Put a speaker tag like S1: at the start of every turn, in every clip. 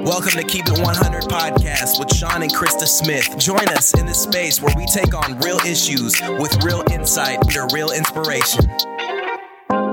S1: Welcome to Keep It 100 podcast with Sean and Christa Smith. Join us in this space where we take on real issues with real insight under real inspiration.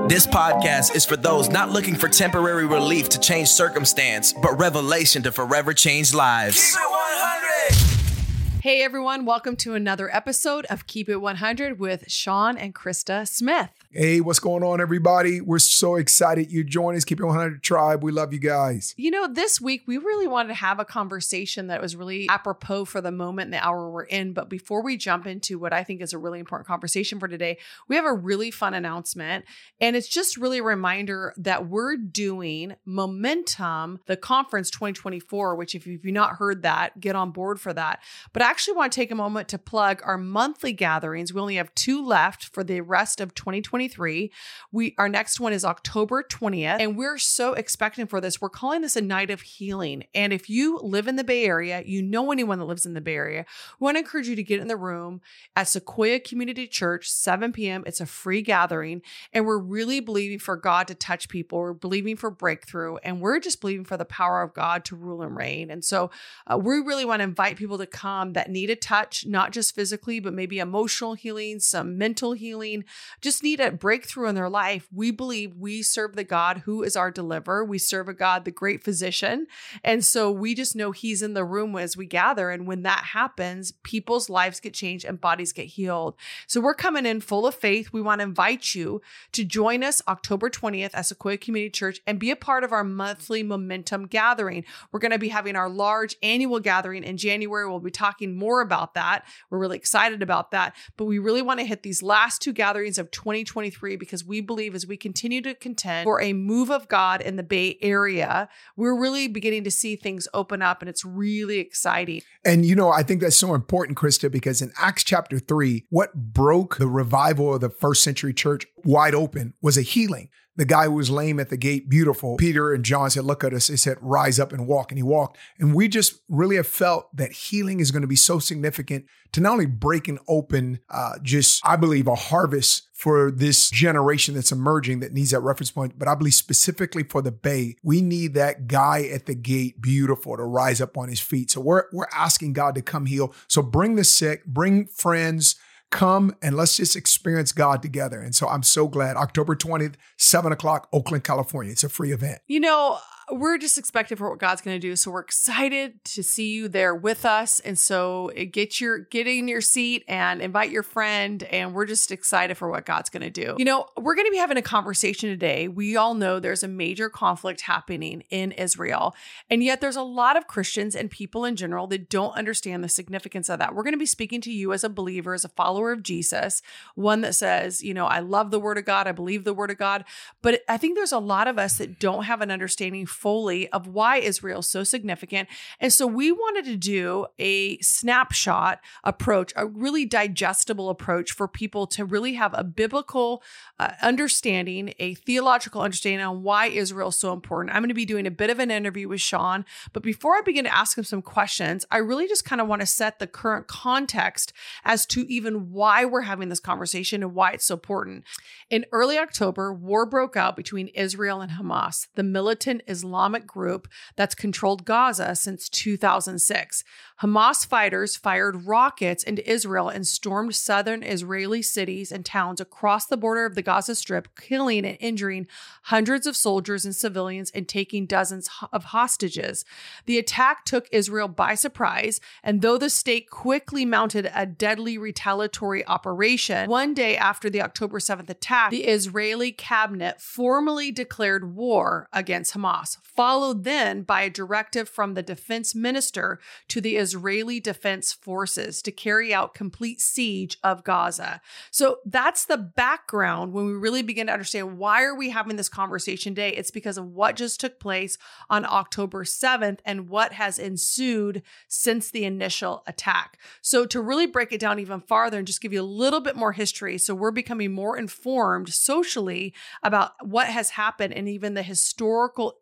S1: This podcast is for those not looking for temporary relief to change circumstance, but revelation to forever change lives. Keep It 100!
S2: Hey everyone, welcome to another episode of Keep It 100 with Sean and Christa Smith.
S3: Hey, what's going on, everybody? We're so excited you joined us. Keep It 100 Tribe. We love you guys.
S2: You know, this week we really wanted to have a conversation that was really apropos for the moment and the hour we're in. But before we jump into what I think is a really important conversation for today, we have a really fun announcement. And it's just really a reminder that we're doing Momentum, the conference 2024, which if you've not heard that, get on board for that. But I actually want to take a moment to plug our monthly gatherings. We only have two left for the rest of 2024. 2023. We our next one is October 20th, and we're so expectant for this. We're calling this a night of healing. And if you live in the Bay Area, you know anyone that lives in the Bay Area, we want to encourage you to get in the room at Sequoia Community Church, 7 p.m. It's a free gathering, and we're really believing for God to touch people. We're believing for breakthrough, and we're just believing for the power of God to rule and reign. And so uh, we really want to invite people to come that need a touch, not just physically, but maybe emotional healing, some mental healing, just need a breakthrough in their life, we believe we serve the God who is our deliverer. We serve a God, the great physician. And so we just know He's in the room as we gather. And when that happens, people's lives get changed and bodies get healed. So we're coming in full of faith. We want to invite you to join us October 20th at Sequoia Community Church and be a part of our monthly momentum gathering. We're going to be having our large annual gathering in January. We'll be talking more about that. We're really excited about that. But we really want to hit these last two gatherings of 2020. 2023 because we believe as we continue to contend for a move of God in the Bay Area, we're really beginning to see things open up and it's really exciting.
S3: And you know, I think that's so important, Christa, because in Acts chapter 3, what broke the revival of the first century church wide open was a healing the guy who was lame at the gate, beautiful. Peter and John said, Look at us. They said, Rise up and walk. And he walked. And we just really have felt that healing is going to be so significant to not only breaking open, uh, just, I believe, a harvest for this generation that's emerging that needs that reference point, but I believe specifically for the Bay, we need that guy at the gate, beautiful, to rise up on his feet. So we're, we're asking God to come heal. So bring the sick, bring friends, come and let's just experience God together. And so I'm so glad. October 20th, 7 o'clock, Oakland, California. It's a free event.
S2: You know, we're just expecting for what God's going to do. So we're excited to see you there with us. And so eh, get your get in your seat and invite your friend. And we're just excited for what God's going to do. You know, we're going to be having a conversation today. We all know there's a major conflict happening in Israel. And yet there's a lot of Christians and people in general that don't understand the significance of that. We're going to be speaking to you as a believer, as a follower of Jesus, one that says, you know, I love the word of God, I believe the word of God. But I think there's a lot of us that don't have an understanding fully of why Israel is so significant. And so we wanted to do a snapshot approach, a really digestible approach for people to really have a biblical uh, understanding, a theological understanding on why Israel is so important. I'm going to be doing a bit of an interview with Sean. But before I begin to ask him some questions, I really just kind of want to set the current context as to even why we're having this conversation and why it's so important. In early October, war broke out between Israel and Hamas, the militant Islamic Islamic group that's controlled Gaza since 2006. Hamas fighters fired rockets into Israel and stormed southern Israeli cities and towns across the border of the Gaza Strip, killing and injuring hundreds of soldiers and civilians and taking dozens of hostages. The attack took Israel by surprise, and though the state quickly mounted a deadly retaliatory operation, one day after the October 7th attack, the Israeli cabinet formally declared war against Hamas followed then by a directive from the defense minister to the Israeli Defense Forces to carry out complete siege of Gaza. So that's the background when we really begin to understand why are we having this conversation today? It's because of what just took place on October 7th and what has ensued since the initial attack. So to really break it down even farther and just give you a little bit more history so we're becoming more informed socially about what has happened and even the historical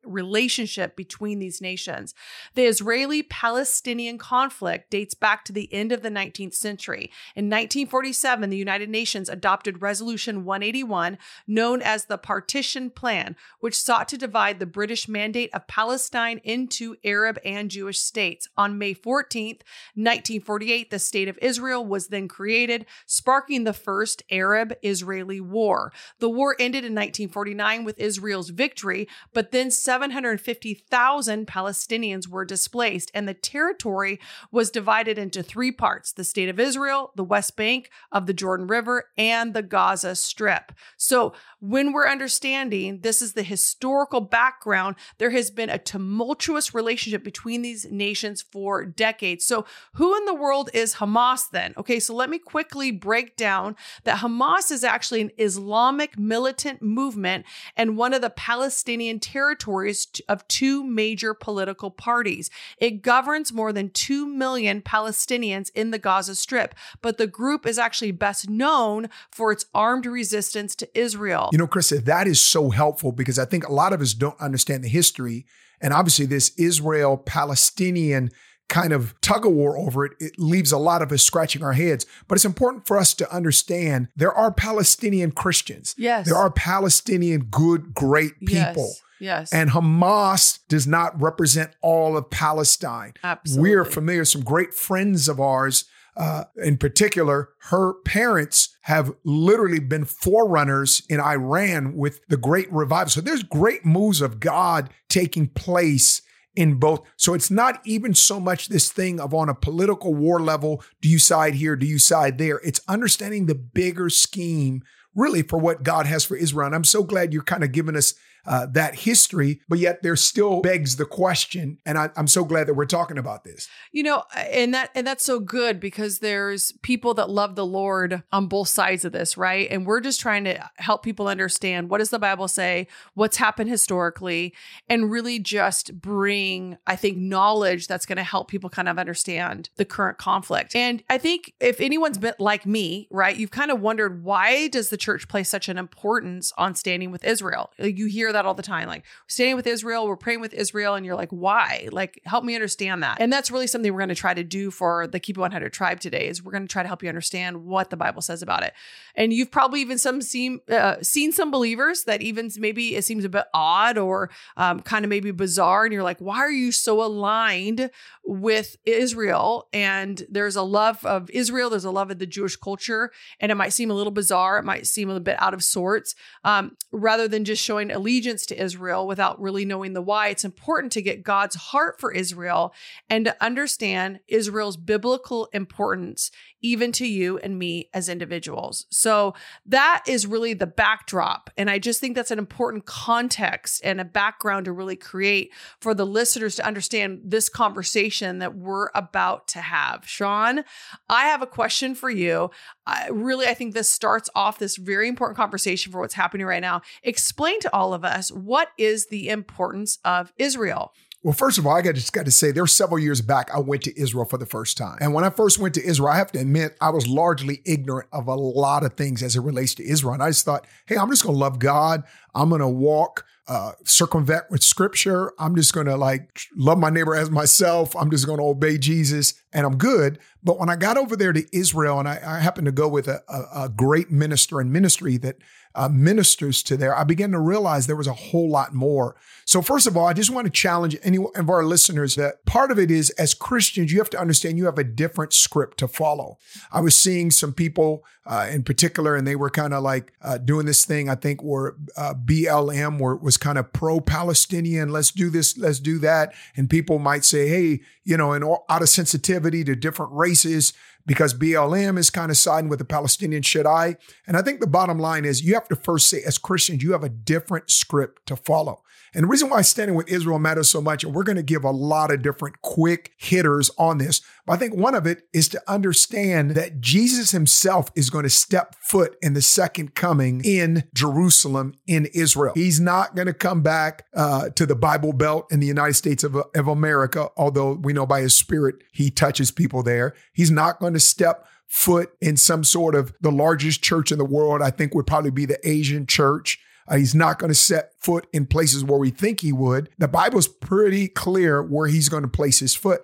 S2: between these nations. The Israeli Palestinian conflict dates back to the end of the 19th century. In 1947, the United Nations adopted Resolution 181, known as the Partition Plan, which sought to divide the British Mandate of Palestine into Arab and Jewish states. On May 14th, 1948, the State of Israel was then created, sparking the first Arab Israeli War. The war ended in 1949 with Israel's victory, but then 750,000 Palestinians were displaced, and the territory was divided into three parts the State of Israel, the West Bank of the Jordan River, and the Gaza Strip. So, when we're understanding this is the historical background, there has been a tumultuous relationship between these nations for decades. So, who in the world is Hamas then? Okay, so let me quickly break down that Hamas is actually an Islamic militant movement and one of the Palestinian territories of two major political parties. It governs more than 2 million Palestinians in the Gaza Strip, but the group is actually best known for its armed resistance to Israel.
S3: You know, Christa, that is so helpful because I think a lot of us don't understand the history. And obviously, this Israel Palestinian kind of tug of war over it, it leaves a lot of us scratching our heads. But it's important for us to understand there are Palestinian Christians.
S2: Yes.
S3: There are Palestinian good, great people.
S2: Yes. Yes.
S3: And Hamas does not represent all of Palestine.
S2: Absolutely.
S3: We're familiar, some great friends of ours uh, in particular, her parents have literally been forerunners in Iran with the great revival. So there's great moves of God taking place in both. So it's not even so much this thing of on a political war level, do you side here, do you side there? It's understanding the bigger scheme really for what God has for Israel. And I'm so glad you're kind of giving us uh, that history, but yet there still begs the question. And I, I'm so glad that we're talking about this.
S2: You know, and that and that's so good because there's people that love the Lord on both sides of this, right? And we're just trying to help people understand what does the Bible say, what's happened historically, and really just bring, I think, knowledge that's going to help people kind of understand the current conflict. And I think if anyone's been like me, right, you've kind of wondered why does the church place such an importance on standing with Israel? You hear that all the time, like standing with Israel, we're praying with Israel, and you're like, why? Like, help me understand that. And that's really something we're going to try to do for the Keep It 100 tribe today. Is we're going to try to help you understand what the Bible says about it. And you've probably even some seen uh, seen some believers that even maybe it seems a bit odd or um, kind of maybe bizarre, and you're like, why are you so aligned with Israel? And there's a love of Israel, there's a love of the Jewish culture, and it might seem a little bizarre, it might seem a bit out of sorts, um, rather than just showing allegiance to Israel without really knowing the why. It's important to get God's heart for Israel and to understand Israel's biblical importance even to you and me as individuals. So that is really the backdrop. And I just think that's an important context and a background to really create for the listeners to understand this conversation that we're about to have. Sean, I have a question for you. I, really, I think this starts off this very important conversation for what's happening right now. Explain to all of us what is the importance of Israel?
S3: Well, first of all, I just got to say there were several years back I went to Israel for the first time. And when I first went to Israel, I have to admit I was largely ignorant of a lot of things as it relates to Israel. And I just thought, hey, I'm just going to love God. I'm going to walk uh, circumvent with scripture. I'm just going to like love my neighbor as myself. I'm just going to obey Jesus and I'm good. But when I got over there to Israel, and I, I happened to go with a, a, a great minister and ministry that uh, ministers to there, I began to realize there was a whole lot more. So, first of all, I just want to challenge any of our listeners that part of it is as Christians, you have to understand you have a different script to follow. I was seeing some people uh, in particular, and they were kind of like uh, doing this thing, I think, where uh, BLM where was kind of pro Palestinian, let's do this, let's do that. And people might say, hey, you know, and out of sensitivity to different races, because BLM is kind of siding with the Palestinians, should I? And I think the bottom line is you have to first say, as Christians, you have a different script to follow. And the reason why standing with Israel matters so much, and we're going to give a lot of different quick hitters on this, but I think one of it is to understand that Jesus himself is going to step foot in the second coming in Jerusalem in Israel. He's not going to come back uh, to the Bible Belt in the United States of, of America, although we know by his spirit he touches people there. He's not going to step foot in some sort of the largest church in the world, I think would probably be the Asian church. Uh, he's not going to set foot in places where we think he would. The Bible's pretty clear where he's going to place his foot.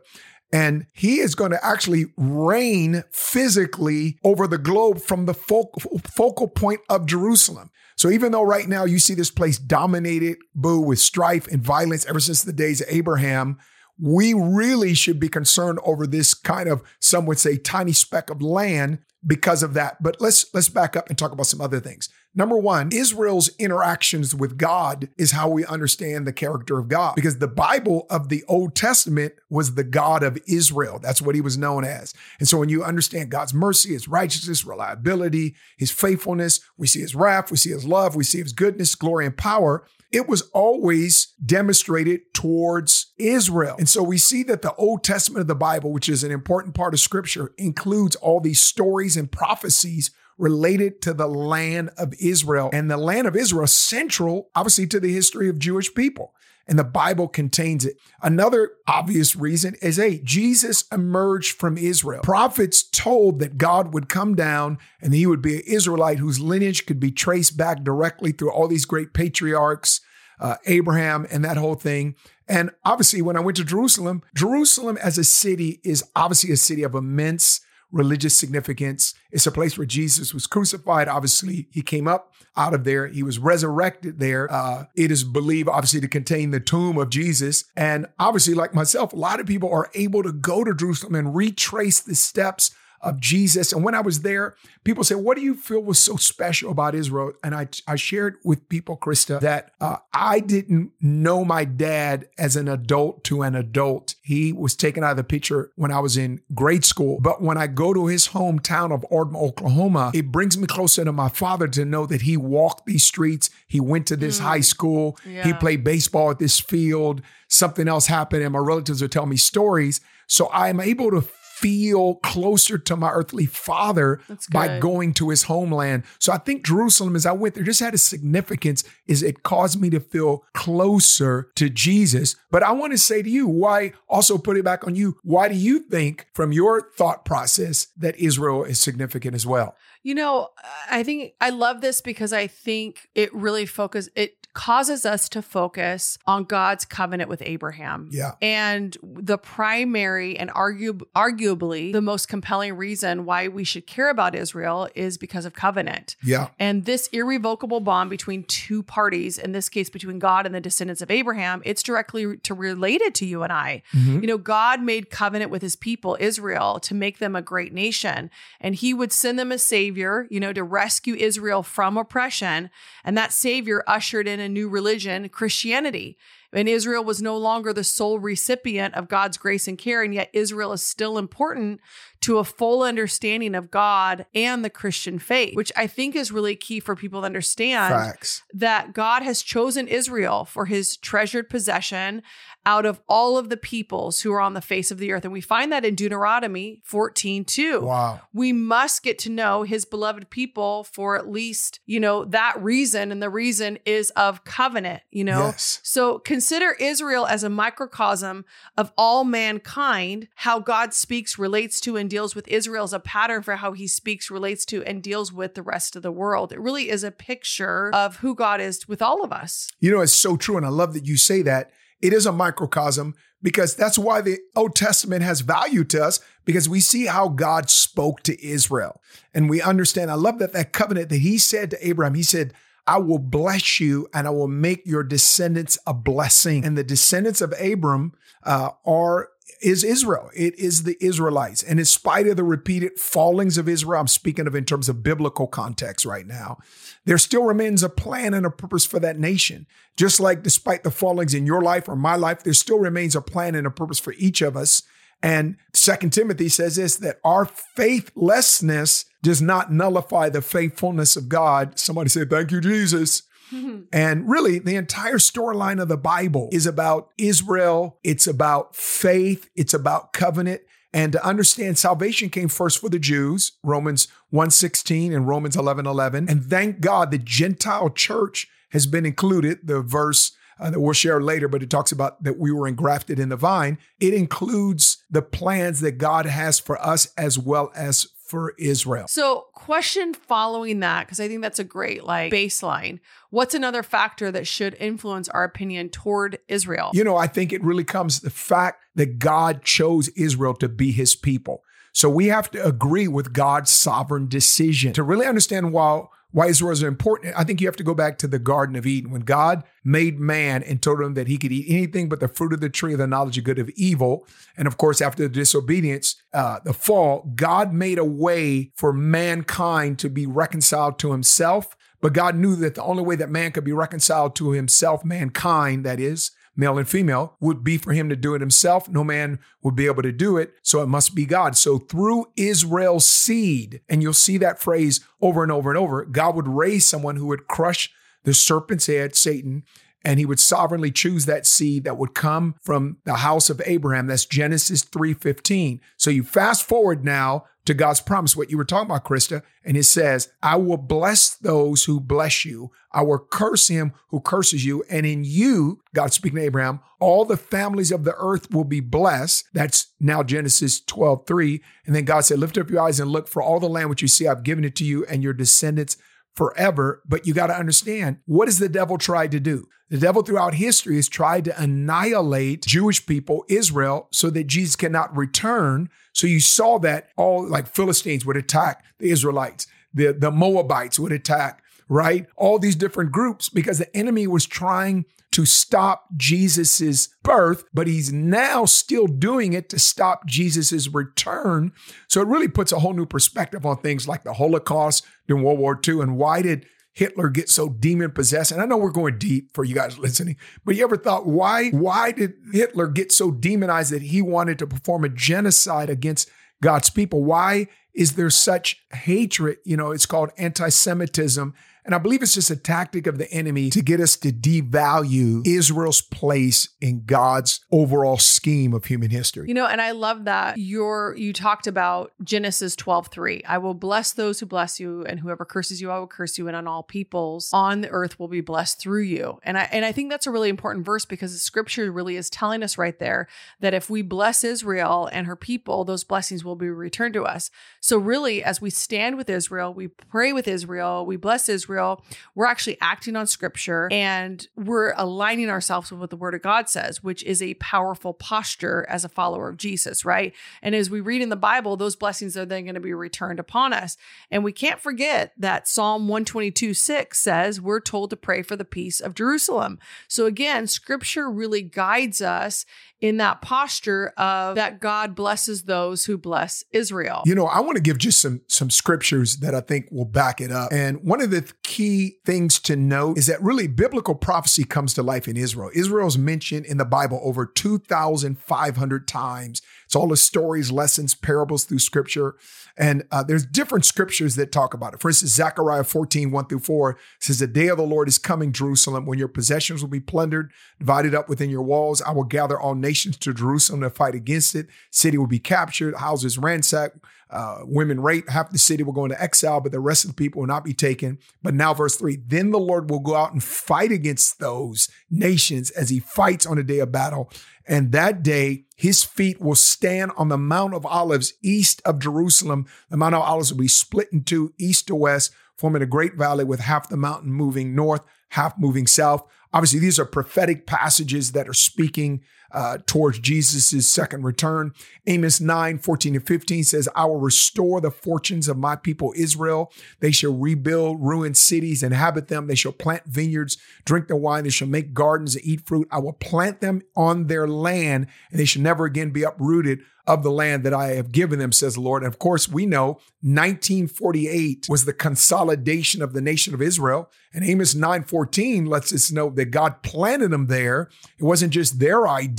S3: And he is going to actually reign physically over the globe from the focal point of Jerusalem. So even though right now you see this place dominated, boo, with strife and violence ever since the days of Abraham, we really should be concerned over this kind of, some would say, tiny speck of land because of that. But let's let's back up and talk about some other things. Number one, Israel's interactions with God is how we understand the character of God because the Bible of the Old Testament was the God of Israel. That's what he was known as. And so when you understand God's mercy, his righteousness, reliability, his faithfulness, we see his wrath, we see his love, we see his goodness, glory, and power. It was always demonstrated towards Israel. And so we see that the Old Testament of the Bible, which is an important part of scripture, includes all these stories and prophecies related to the land of Israel. And the land of Israel, central, obviously, to the history of Jewish people. And the Bible contains it. Another obvious reason is hey, Jesus emerged from Israel. Prophets told that God would come down and he would be an Israelite whose lineage could be traced back directly through all these great patriarchs, uh, Abraham, and that whole thing. And obviously, when I went to Jerusalem, Jerusalem as a city is obviously a city of immense religious significance. It's a place where Jesus was crucified. Obviously, he came up out of there. He was resurrected there. Uh, it is believed, obviously, to contain the tomb of Jesus. And obviously, like myself, a lot of people are able to go to Jerusalem and retrace the steps of Jesus. And when I was there, people said, What do you feel was so special about Israel? And I, I shared with people, Christa, that uh, I didn't know my dad as an adult to an adult. He was taken out of the picture when I was in grade school. But when I go to his hometown of Ardmore, Oklahoma, it brings me closer to my father to know that he walked these streets. He went to this mm. high school. Yeah. He played baseball at this field. Something else happened, and my relatives would tell me stories. So I am able to feel closer to my earthly father by going to his homeland. So I think Jerusalem, as I went there, just had a significance is it caused me to feel closer to Jesus. But I want to say to you, why also put it back on you, why do you think from your thought process that Israel is significant as well?
S2: You know, I think I love this because I think it really focus it causes us to focus on God's covenant with Abraham.
S3: Yeah.
S2: And the primary and argu- arguably the most compelling reason why we should care about Israel is because of covenant.
S3: Yeah.
S2: And this irrevocable bond between two parties, in this case between God and the descendants of Abraham, it's directly to related to you and I. Mm-hmm. You know, God made covenant with his people, Israel, to make them a great nation. And he would send them a savior, you know, to rescue Israel from oppression. And that savior ushered in a new religion, Christianity. And Israel was no longer the sole recipient of God's grace and care, and yet Israel is still important to a full understanding of God and the Christian faith, which I think is really key for people to understand
S3: Facts.
S2: that God has chosen Israel for his treasured possession out of all of the peoples who are on the face of the earth. And we find that in Deuteronomy 14, 2.
S3: Wow.
S2: We must get to know his beloved people for at least, you know, that reason. And the reason is of covenant, you know?
S3: Yes.
S2: So consider Israel as a microcosm of all mankind, how God speaks, relates to, and deals with Israel as a pattern for how he speaks, relates to, and deals with the rest of the world. It really is a picture of who God is with all of us.
S3: You know, it's so true. And I love that you say that. It is a microcosm because that's why the Old Testament has value to us because we see how God spoke to Israel. And we understand, I love that that covenant that he said to Abraham, he said, I will bless you and I will make your descendants a blessing. And the descendants of Abram uh, are is Israel. It is the Israelites. And in spite of the repeated fallings of Israel, I'm speaking of in terms of biblical context right now, there still remains a plan and a purpose for that nation. Just like despite the fallings in your life or my life, there still remains a plan and a purpose for each of us. And Second Timothy says this that our faithlessness does not nullify the faithfulness of God. Somebody say, Thank you, Jesus. and really, the entire storyline of the Bible is about Israel. It's about faith. It's about covenant. And to understand salvation came first for the Jews, Romans 1:16 and Romans 11:11. And thank God the Gentile church has been included. The verse uh, that we'll share later, but it talks about that we were engrafted in the vine. It includes the plans that God has for us as well as for Israel.
S2: So, question following that, because I think that's a great like baseline. What's another factor that should influence our opinion toward Israel?
S3: You know, I think it really comes the fact that God chose Israel to be his people. So we have to agree with God's sovereign decision to really understand why why Israel is important. I think you have to go back to the Garden of Eden when God made man and told him that he could eat anything but the fruit of the tree of the knowledge of good of evil. And of course, after the disobedience, uh, the fall, God made a way for mankind to be reconciled to himself. But God knew that the only way that man could be reconciled to himself, mankind, that is, male and female, would be for him to do it himself. No man would be able to do it. So it must be God. So through Israel's seed, and you'll see that phrase over and over and over, God would raise someone who would crush the serpent's head, Satan, and he would sovereignly choose that seed that would come from the house of Abraham. That's Genesis 3:15. So you fast forward now to God's promise, what you were talking about, Christa, and it says, I will bless those who bless you. I will curse him who curses you. And in you, God speaking to Abraham, all the families of the earth will be blessed. That's now Genesis 12, 3. And then God said, Lift up your eyes and look for all the land which you see. I've given it to you and your descendants forever. But you got to understand what has the devil tried to do? The devil throughout history has tried to annihilate Jewish people, Israel, so that Jesus cannot return. So you saw that all like Philistines would attack the Israelites, the, the Moabites would attack, right? All these different groups because the enemy was trying to stop Jesus's birth, but he's now still doing it to stop Jesus's return. So it really puts a whole new perspective on things like the Holocaust during World War II and why did Hitler get so demon possessed? And I know we're going deep for you guys listening, but you ever thought why why did Hitler get so demonized that he wanted to perform a genocide against God's people? Why is there such hatred? You know, it's called anti-Semitism and I believe it's just a tactic of the enemy to get us to devalue Israel's place in God's overall scheme of human history.
S2: You know, and I love that you're you talked about Genesis 12, 3. I will bless those who bless you, and whoever curses you, I will curse you, and on all peoples on the earth will be blessed through you. And I and I think that's a really important verse because the scripture really is telling us right there that if we bless Israel and her people, those blessings will be returned to us. So really, as we stand with Israel, we pray with Israel, we bless Israel Israel, we're actually acting on scripture and we're aligning ourselves with what the word of God says, which is a powerful posture as a follower of Jesus, right? And as we read in the Bible, those blessings are then going to be returned upon us. And we can't forget that Psalm 122 6 says we're told to pray for the peace of Jerusalem. So again, scripture really guides us in that posture of that God blesses those who bless Israel.
S3: You know, I want to give just some some scriptures that I think will back it up. And one of the key things to note is that really biblical prophecy comes to life in Israel. Israel's mentioned in the Bible over 2,500 times. It's all the stories, lessons, parables through scripture. And uh, there's different scriptures that talk about it. For instance, Zechariah 14, 1 through 4 says, The day of the Lord is coming, Jerusalem, when your possessions will be plundered, divided up within your walls. I will gather all nations to Jerusalem to fight against it. City will be captured, houses ransacked, uh, women raped. Half the city will go into exile, but the rest of the people will not be taken. But now, verse 3 Then the Lord will go out and fight against those nations as he fights on a day of battle. And that day, his feet will stand on the Mount of Olives east of Jerusalem. The Mount of Olives will be split in two, east to west, forming a great valley with half the mountain moving north, half moving south. Obviously, these are prophetic passages that are speaking uh, towards Jesus' second return. Amos 9, 14 and 15 says, I will restore the fortunes of my people Israel. They shall rebuild ruined cities, inhabit them. They shall plant vineyards, drink the wine. They shall make gardens and eat fruit. I will plant them on their land, and they shall never again be uprooted of the land that I have given them, says the Lord. And of course, we know 1948 was the consolidation of the nation of Israel. And Amos 9:14 lets us know that God planted them there. It wasn't just their idea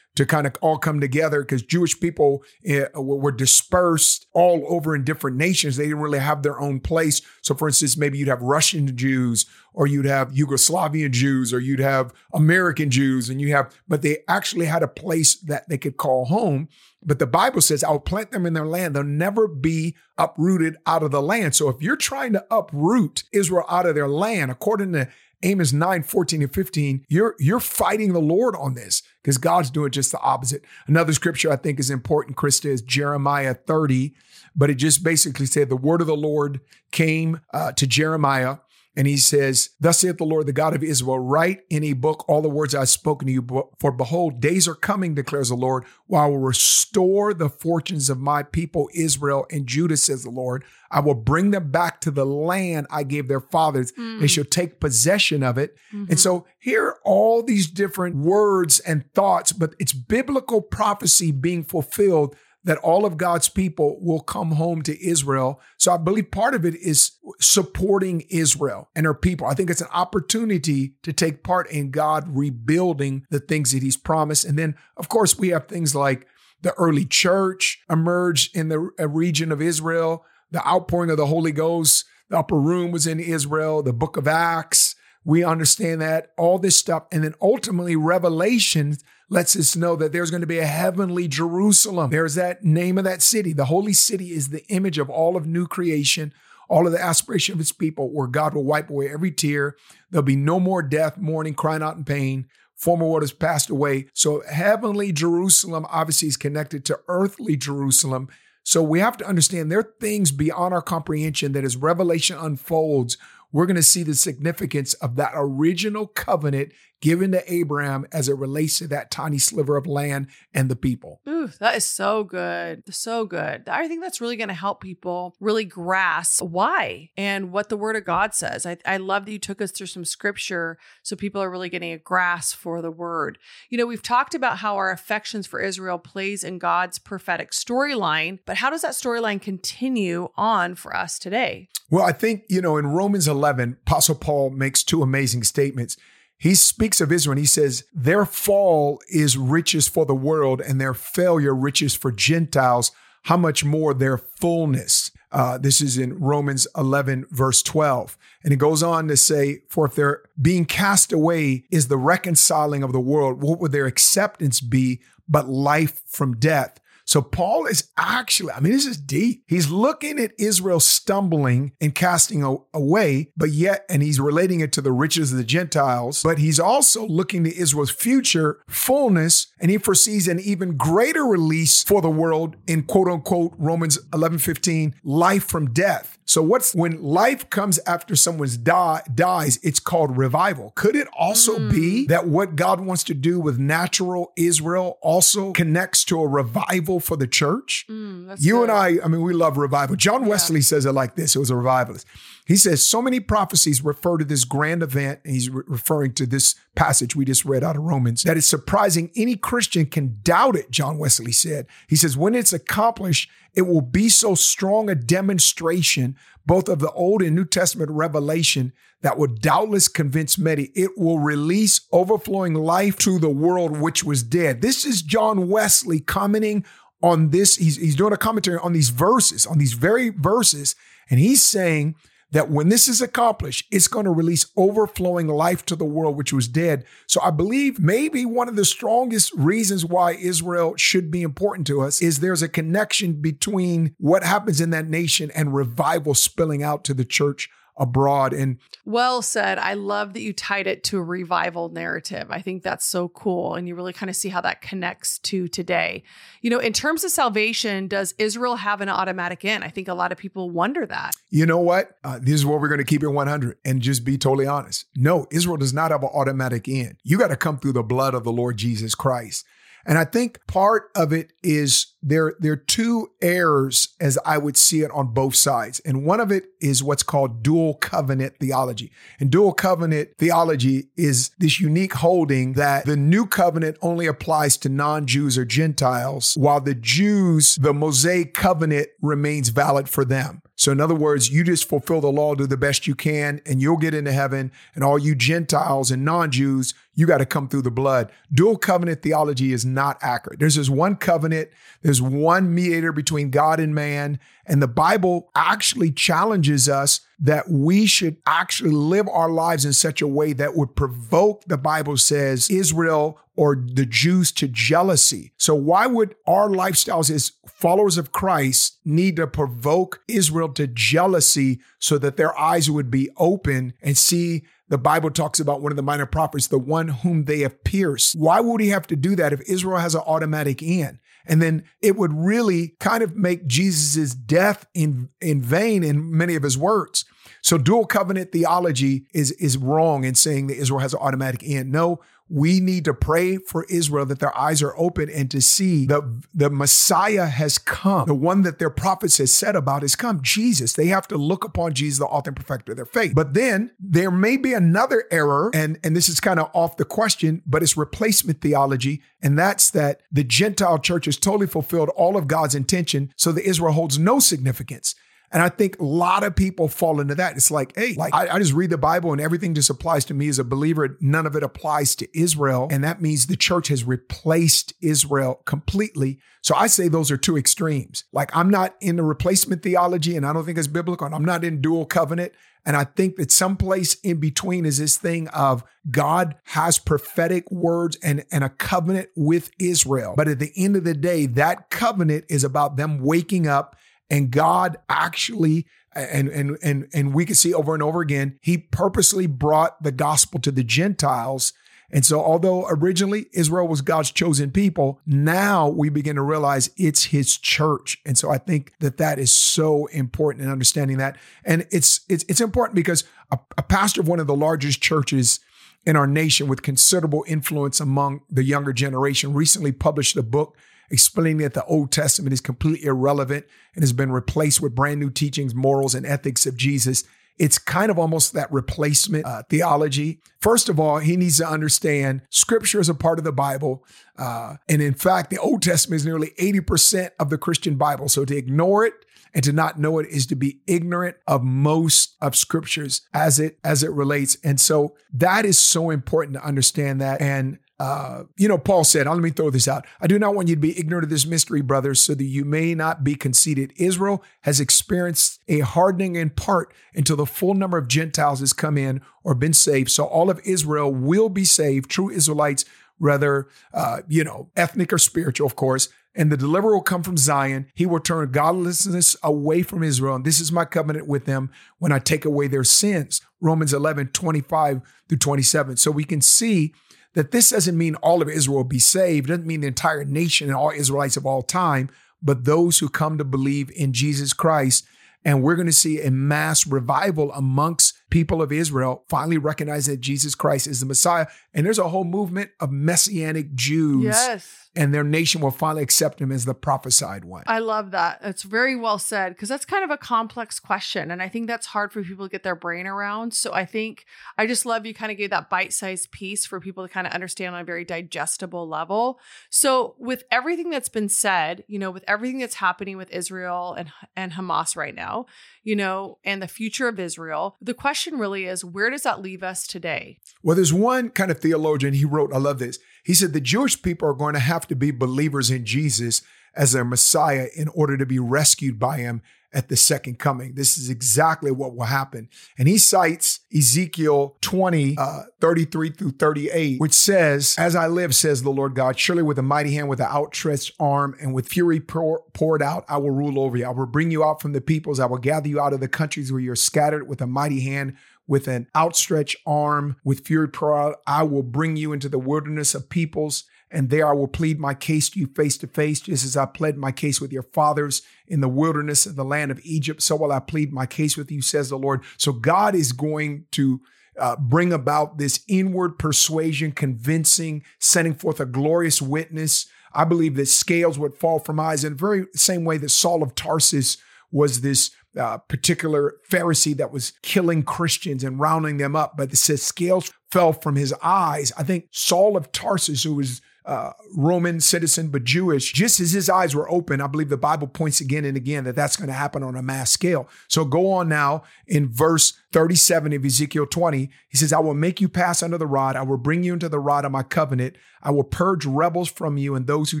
S3: to kind of all come together because Jewish people uh, were dispersed all over in different nations. They didn't really have their own place. So, for instance, maybe you'd have Russian Jews, or you'd have Yugoslavian Jews, or you'd have American Jews, and you have, but they actually had a place that they could call home. But the Bible says, I'll plant them in their land. They'll never be uprooted out of the land. So if you're trying to uproot Israel out of their land, according to Amos 9, 14 and 15, you're you're fighting the Lord on this because God's doing just the opposite. Another scripture I think is important, Christa, is Jeremiah 30, but it just basically said the word of the Lord came uh, to Jeremiah and he says, Thus saith the Lord, the God of Israel, write in a book all the words I've spoken to you. For behold, days are coming, declares the Lord, where I will restore the fortunes of my people, Israel and Judah, says the Lord. I will bring them back to the land I gave their fathers. Mm. They shall take possession of it. Mm-hmm. And so here are all these different words and thoughts, but it's biblical prophecy being fulfilled that all of God's people will come home to Israel. So I believe part of it is supporting Israel and her people. I think it's an opportunity to take part in God rebuilding the things that he's promised. And then, of course, we have things like the early church emerged in the uh, region of Israel, the outpouring of the Holy Ghost, the upper room was in Israel, the book of Acts. We understand that, all this stuff. And then ultimately, Revelation lets us know that there's going to be a heavenly Jerusalem. There's that name of that city. The holy city is the image of all of new creation, all of the aspiration of its people, where God will wipe away every tear. There'll be no more death, mourning, crying out in pain. Former waters passed away. So heavenly Jerusalem obviously is connected to earthly Jerusalem. So we have to understand there are things beyond our comprehension that as Revelation unfolds, we're going to see the significance of that original covenant given to Abraham as it relates to that tiny sliver of land and the people.
S2: Ooh, that is so good. So good. I think that's really going to help people really grasp why and what the word of God says. I, I love that you took us through some scripture so people are really getting a grasp for the word. You know, we've talked about how our affections for Israel plays in God's prophetic storyline, but how does that storyline continue on for us today?
S3: Well, I think, you know, in Romans 11, Apostle Paul makes two amazing statements. He speaks of Israel and he says, Their fall is riches for the world and their failure riches for Gentiles. How much more their fullness? Uh, this is in Romans 11, verse 12. And it goes on to say, For if their being cast away is the reconciling of the world, what would their acceptance be but life from death? So Paul is actually, I mean, this is deep. He's looking at Israel stumbling and casting away, but yet, and he's relating it to the riches of the Gentiles, but he's also looking to Israel's future fullness, and he foresees an even greater release for the world in quote unquote Romans 11 15, life from death. So what's when life comes after someone's die, dies, it's called revival. Could it also mm. be that what God wants to do with natural Israel also connects to a revival for the church? Mm, you good. and I, I mean, we love revival. John yeah. Wesley says it like this. It was a revivalist. He says so many prophecies refer to this grand event, and he's re- referring to this passage we just read out of Romans, that it's surprising any Christian can doubt it, John Wesley said. He says, when it's accomplished, it will be so strong a demonstration both of the Old and New Testament revelation that would doubtless convince many it will release overflowing life to the world which was dead. This is John Wesley commenting on this. He's, he's doing a commentary on these verses, on these very verses, and he's saying that when this is accomplished, it's going to release overflowing life to the world which was dead. So I believe maybe one of the strongest reasons why Israel should be important to us is there's a connection between what happens in that nation and revival spilling out to the church abroad. And
S2: well said. I love that you tied it to a revival narrative. I think that's so cool. And you really kind of see how that connects to today. You know, in terms of salvation, does Israel have an automatic in? I think a lot of people wonder that.
S3: You know what? Uh, this is where we're going to keep it 100 and just be totally honest. No, Israel does not have an automatic in. You got to come through the blood of the Lord Jesus Christ. And I think part of it is there, there are two errors as I would see it on both sides. And one of it is what's called dual covenant theology. And dual covenant theology is this unique holding that the new covenant only applies to non-Jews or Gentiles, while the Jews, the Mosaic covenant remains valid for them. So, in other words, you just fulfill the law, do the best you can, and you'll get into heaven. And all you Gentiles and non Jews, you got to come through the blood. Dual covenant theology is not accurate. There's this one covenant, there's one mediator between God and man. And the Bible actually challenges us that we should actually live our lives in such a way that would provoke, the Bible says, Israel or the Jews to jealousy. So, why would our lifestyles as followers of Christ need to provoke Israel to jealousy so that their eyes would be open and see the Bible talks about one of the minor prophets, the one whom they have pierced. Why would he have to do that if Israel has an automatic end? And then it would really kind of make Jesus' death in, in vain in many of his words. So dual covenant theology is, is wrong in saying that Israel has an automatic end. No, we need to pray for Israel that their eyes are open and to see the, the Messiah has come. The one that their prophets has said about has come, Jesus. They have to look upon Jesus, the author and perfecter of their faith. But then there may be another error, and, and this is kind of off the question, but it's replacement theology. And that's that the Gentile church has totally fulfilled all of God's intention, so that Israel holds no significance. And I think a lot of people fall into that. It's like, hey, like I, I, just read the Bible and everything just applies to me as a believer. None of it applies to Israel. And that means the church has replaced Israel completely. So I say those are two extremes. Like I'm not in the replacement theology and I don't think it's biblical. And I'm not in dual covenant. And I think that someplace in between is this thing of God has prophetic words and, and a covenant with Israel. But at the end of the day, that covenant is about them waking up and God actually, and and and and we can see over and over again, He purposely brought the gospel to the Gentiles. And so, although originally Israel was God's chosen people, now we begin to realize it's His church. And so, I think that that is so important in understanding that. And it's it's it's important because a, a pastor of one of the largest churches in our nation with considerable influence among the younger generation recently published a book explaining that the Old Testament is completely irrelevant and has been replaced with brand new teachings, morals, and ethics of Jesus. It's kind of almost that replacement uh, theology. First of all, he needs to understand scripture is a part of the Bible. Uh, and in fact, the Old Testament is nearly 80% of the Christian Bible. So to ignore it and to not know it is to be ignorant of most of scriptures as it as it relates and so that is so important to understand that and uh, you know, Paul said, let me throw this out. I do not want you to be ignorant of this mystery, brothers, so that you may not be conceited. Israel has experienced a hardening in part until the full number of Gentiles has come in or been saved. So all of Israel will be saved, true Israelites, whether, uh, you know, ethnic or spiritual, of course. And the deliverer will come from Zion. He will turn godlessness away from Israel. And this is my covenant with them when I take away their sins. Romans 11, 25 through 27. So we can see that this doesn't mean all of Israel will be saved, it doesn't mean the entire nation and all Israelites of all time, but those who come to believe in Jesus Christ. And we're going to see a mass revival amongst people of Israel finally recognize that Jesus Christ is the Messiah. And there's a whole movement of messianic Jews.
S2: Yes
S3: and their nation will finally accept him as the prophesied one.
S2: I love that. It's very well said because that's kind of a complex question. And I think that's hard for people to get their brain around. So I think I just love you kind of gave that bite sized piece for people to kind of understand on a very digestible level. So, with everything that's been said, you know, with everything that's happening with Israel and, and Hamas right now, you know, and the future of Israel, the question really is where does that leave us today?
S3: Well, there's one kind of theologian, he wrote, I love this. He said the Jewish people are going to have to be believers in Jesus as their Messiah in order to be rescued by him at the second coming. This is exactly what will happen. And he cites Ezekiel 20, uh, 33 through 38, which says, As I live, says the Lord God, surely with a mighty hand, with an outstretched arm, and with fury pour, poured out, I will rule over you. I will bring you out from the peoples. I will gather you out of the countries where you're scattered with a mighty hand with an outstretched arm, with fury out. I will bring you into the wilderness of peoples and there I will plead my case to you face to face, just as I pled my case with your fathers in the wilderness of the land of Egypt. So will I plead my case with you, says the Lord. So God is going to uh, bring about this inward persuasion, convincing, sending forth a glorious witness. I believe that scales would fall from eyes in the very same way that Saul of Tarsus was this uh, particular Pharisee that was killing Christians and rounding them up. But it says scales fell from his eyes. I think Saul of Tarsus, who was uh, Roman citizen, but Jewish, just as his eyes were open, I believe the Bible points again and again that that's going to happen on a mass scale. So go on now in verse 37 of Ezekiel 20. He says, I will make you pass under the rod. I will bring you into the rod of my covenant. I will purge rebels from you and those who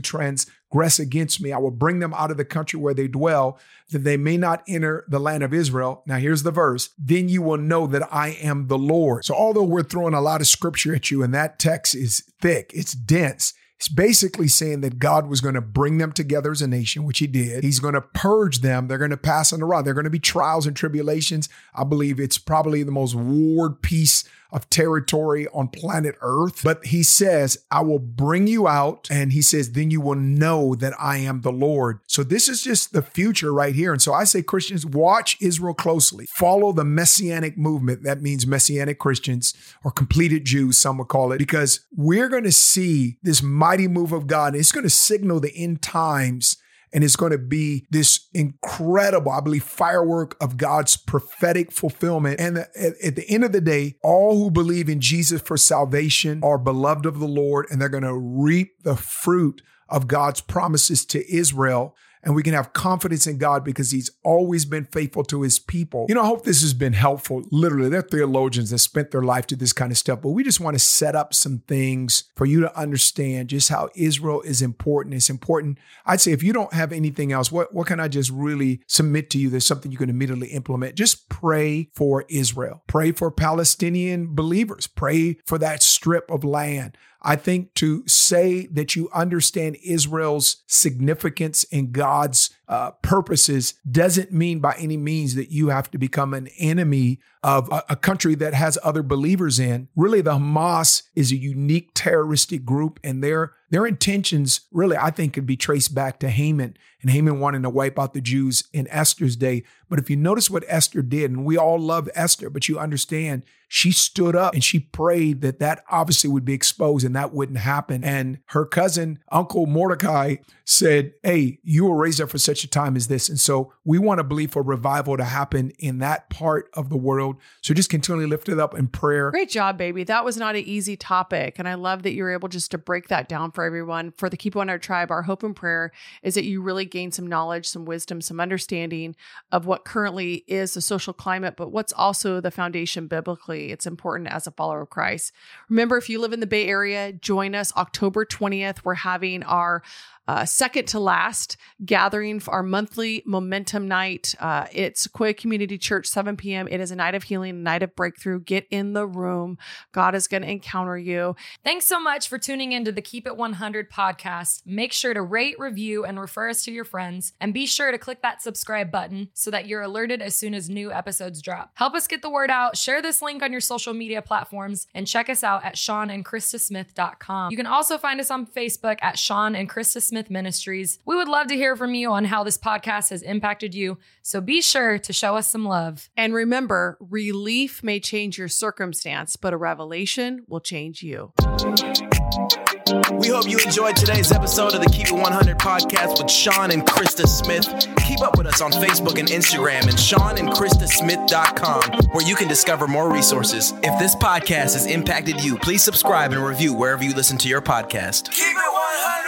S3: transgress against me. I will bring them out of the country where they dwell, that they may not enter the land of Israel. Now, here's the verse. Then you will know that I am the Lord. So, although we're throwing a lot of scripture at you and that text is thick, it's dense, it's basically saying that God was going to bring them together as a nation, which he did. He's going to purge them. They're going to pass on the rod. They're going to be trials and tribulations. I believe it's probably the most warred piece of territory on planet Earth. But he says, I will bring you out. And he says, then you will know that I am the Lord. So this is just the future right here. And so I say, Christians, watch Israel closely. Follow the messianic movement. That means messianic Christians or completed Jews, some would call it, because we're going to see this mighty move of God. It's going to signal the end times and it's going to be this incredible, I believe, firework of God's prophetic fulfillment. And at, the end of the day, all who believe in Jesus for salvation are beloved of the Lord, and they're going to reap the fruit of God's promises to Israel and we can have confidence in God because He's always been faithful to His people. You know, I hope this has been helpful. Literally, they're theologians that spent their life to this kind of stuff, but we just want to set up some things for you to understand just how Israel is important. It's important. I'd say if you don't have anything else, what, what can I just really submit to you? There's something you can immediately implement. Just pray for Israel, pray for Palestinian believers, pray for that strip of land. I think to say that you understand Israel's significance in God's uh, purposes doesn't mean by any means that you have to become an enemy of a, a, country that has other believers in. Really, the Hamas is a unique terroristic group, and their their intentions really, I think, could be traced back to Haman and Haman wanting to wipe out the Jews in Esther's day. But if you notice what Esther did, and we all love Esther, but you understand she stood up and she prayed that that obviously would be exposed and that wouldn't happen. And her cousin, Uncle Mordecai, said, Hey, you were raised up for such a time as this. And so we want to believe for revival to happen in that part of the world. So just continually lift it up in prayer.
S2: Great job, baby. That was not an easy topic. And I love that you were able just to break that down for everyone. For the Keep On Our Tribe, our hope and prayer is that you really gain some knowledge, some wisdom, some understanding of what currently is the social climate, but what's also the foundation biblically. It's important as a follower of Christ. Remember, if you live in the Bay Area, join us October 20th. We're having our uh, second to last gathering our monthly momentum night. Uh, it's Sequoia Community Church, 7 p.m. It is a night of healing, a night of breakthrough. Get in the room. God is going to encounter you.
S4: Thanks so much for tuning into the Keep It 100 podcast. Make sure to rate, review, and refer us to your friends. And be sure to click that subscribe button so that you're alerted as soon as new episodes drop. Help us get the word out. Share this link on your social media platforms and check us out at SeanandChristaSmith.com. You can also find us on Facebook at Sean and Christa Smith Ministries. We would love to hear from you on how this podcast has impacted you, so be sure to show us some love.
S2: And remember, relief may change your circumstance, but a revelation will change you.
S1: We hope you enjoyed today's episode of the Keep It 100 podcast with Sean and Christa Smith. Keep up with us on Facebook and Instagram and SeanandChristaSmith.com, where you can discover more resources. If this podcast has impacted you, please subscribe and review wherever you listen to your podcast. Keep it